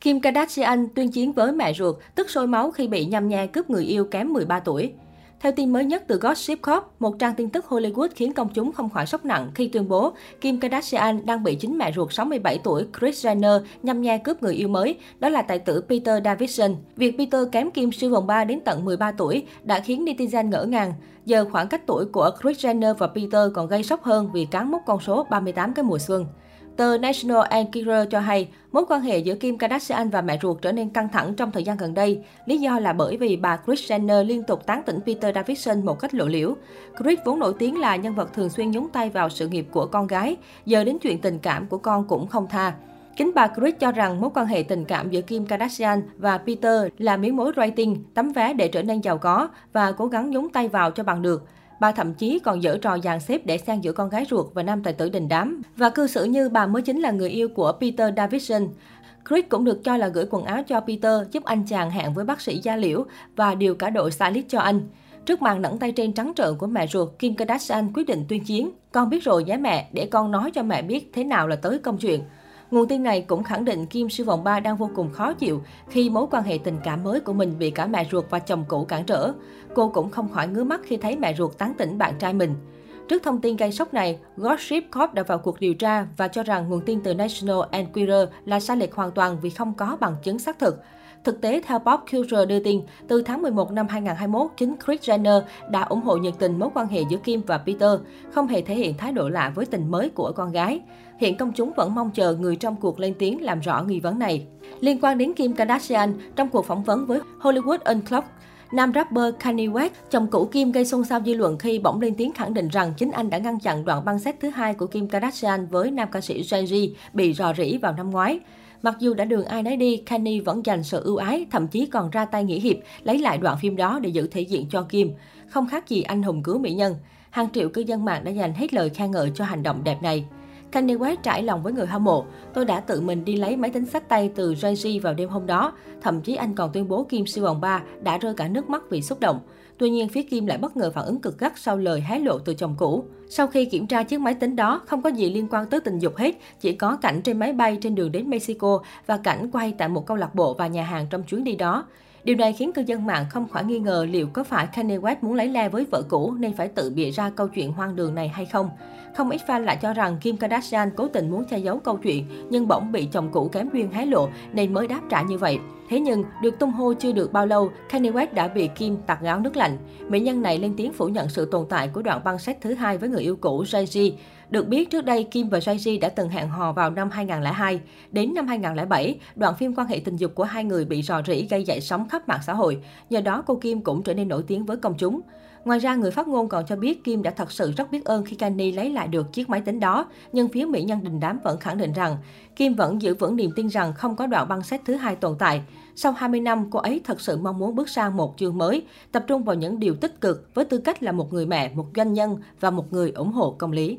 Kim Kardashian tuyên chiến với mẹ ruột, tức sôi máu khi bị nhằm nhe cướp người yêu kém 13 tuổi. Theo tin mới nhất từ Gossip Corp, một trang tin tức Hollywood khiến công chúng không khỏi sốc nặng khi tuyên bố Kim Kardashian đang bị chính mẹ ruột 67 tuổi Kris Jenner nhằm nhe cướp người yêu mới, đó là tài tử Peter Davidson. Việc Peter kém Kim siêu vòng 3 đến tận 13 tuổi đã khiến netizen ngỡ ngàng. Giờ khoảng cách tuổi của Kris Jenner và Peter còn gây sốc hơn vì cán mốc con số 38 cái mùa xuân. Tờ National Enquirer cho hay, mối quan hệ giữa Kim Kardashian và mẹ ruột trở nên căng thẳng trong thời gian gần đây. Lý do là bởi vì bà Kris Jenner liên tục tán tỉnh Peter Davidson một cách lộ liễu. Kris vốn nổi tiếng là nhân vật thường xuyên nhúng tay vào sự nghiệp của con gái, giờ đến chuyện tình cảm của con cũng không tha. Chính bà Kris cho rằng mối quan hệ tình cảm giữa Kim Kardashian và Peter là miếng mối rating, tấm vé để trở nên giàu có và cố gắng nhúng tay vào cho bằng được. Bà thậm chí còn dở trò dàn xếp để xen giữa con gái ruột và nam tài tử đình đám. Và cư xử như bà mới chính là người yêu của Peter Davidson. Chris cũng được cho là gửi quần áo cho Peter giúp anh chàng hẹn với bác sĩ da liễu và điều cả đội stylist cho anh. Trước màn nẫn tay trên trắng trợn của mẹ ruột, Kim Kardashian quyết định tuyên chiến. Con biết rồi nhé mẹ, để con nói cho mẹ biết thế nào là tới công chuyện. Nguồn tin này cũng khẳng định Kim sư vòng ba đang vô cùng khó chịu khi mối quan hệ tình cảm mới của mình bị cả mẹ ruột và chồng cũ cản trở. Cô cũng không khỏi ngứa mắt khi thấy mẹ ruột tán tỉnh bạn trai mình. Trước thông tin gây sốc này, Gossip Corp đã vào cuộc điều tra và cho rằng nguồn tin từ National Enquirer là sai lệch hoàn toàn vì không có bằng chứng xác thực. Thực tế, theo Pop Culture đưa tin, từ tháng 11 năm 2021, chính Kris Jenner đã ủng hộ nhiệt tình mối quan hệ giữa Kim và Peter, không hề thể hiện thái độ lạ với tình mới của con gái. Hiện công chúng vẫn mong chờ người trong cuộc lên tiếng làm rõ nghi vấn này. Liên quan đến Kim Kardashian, trong cuộc phỏng vấn với Hollywood Unlocked. Nam rapper Kanye West, chồng cũ Kim gây xôn xao dư luận khi bỗng lên tiếng khẳng định rằng chính anh đã ngăn chặn đoạn băng xét thứ hai của Kim Kardashian với nam ca sĩ Jay-Z bị rò rỉ vào năm ngoái. Mặc dù đã đường ai nấy đi, Kanye vẫn dành sự ưu ái, thậm chí còn ra tay nghĩa hiệp, lấy lại đoạn phim đó để giữ thể diện cho Kim. Không khác gì anh hùng cứu mỹ nhân. Hàng triệu cư dân mạng đã dành hết lời khen ngợi cho hành động đẹp này. Kanye West trải lòng với người hâm mộ. Tôi đã tự mình đi lấy máy tính sách tay từ Jay-Z vào đêm hôm đó. Thậm chí anh còn tuyên bố Kim siêu vòng 3 đã rơi cả nước mắt vì xúc động. Tuy nhiên, phía Kim lại bất ngờ phản ứng cực gắt sau lời hé lộ từ chồng cũ. Sau khi kiểm tra chiếc máy tính đó, không có gì liên quan tới tình dục hết, chỉ có cảnh trên máy bay trên đường đến Mexico và cảnh quay tại một câu lạc bộ và nhà hàng trong chuyến đi đó. Điều này khiến cư dân mạng không khỏi nghi ngờ liệu có phải Kanye West muốn lấy le với vợ cũ nên phải tự bịa ra câu chuyện hoang đường này hay không. Không ít fan lại cho rằng Kim Kardashian cố tình muốn che giấu câu chuyện, nhưng bỗng bị chồng cũ kém duyên hé lộ nên mới đáp trả như vậy. Thế nhưng, được tung hô chưa được bao lâu, Kanye West đã bị Kim tạt gáo nước lạnh. Mỹ nhân này lên tiếng phủ nhận sự tồn tại của đoạn băng sách thứ hai với người yêu cũ Jay-Z. Được biết, trước đây Kim và Jay-Z đã từng hẹn hò vào năm 2002. Đến năm 2007, đoạn phim quan hệ tình dục của hai người bị rò rỉ gây dậy sóng khắp mạng xã hội. Nhờ đó, cô Kim cũng trở nên nổi tiếng với công chúng. Ngoài ra, người phát ngôn còn cho biết Kim đã thật sự rất biết ơn khi Kanye lấy lại được chiếc máy tính đó, nhưng phía mỹ nhân đình đám vẫn khẳng định rằng Kim vẫn giữ vững niềm tin rằng không có đoạn băng xét thứ hai tồn tại. Sau 20 năm, cô ấy thật sự mong muốn bước sang một chương mới, tập trung vào những điều tích cực với tư cách là một người mẹ, một doanh nhân và một người ủng hộ công lý.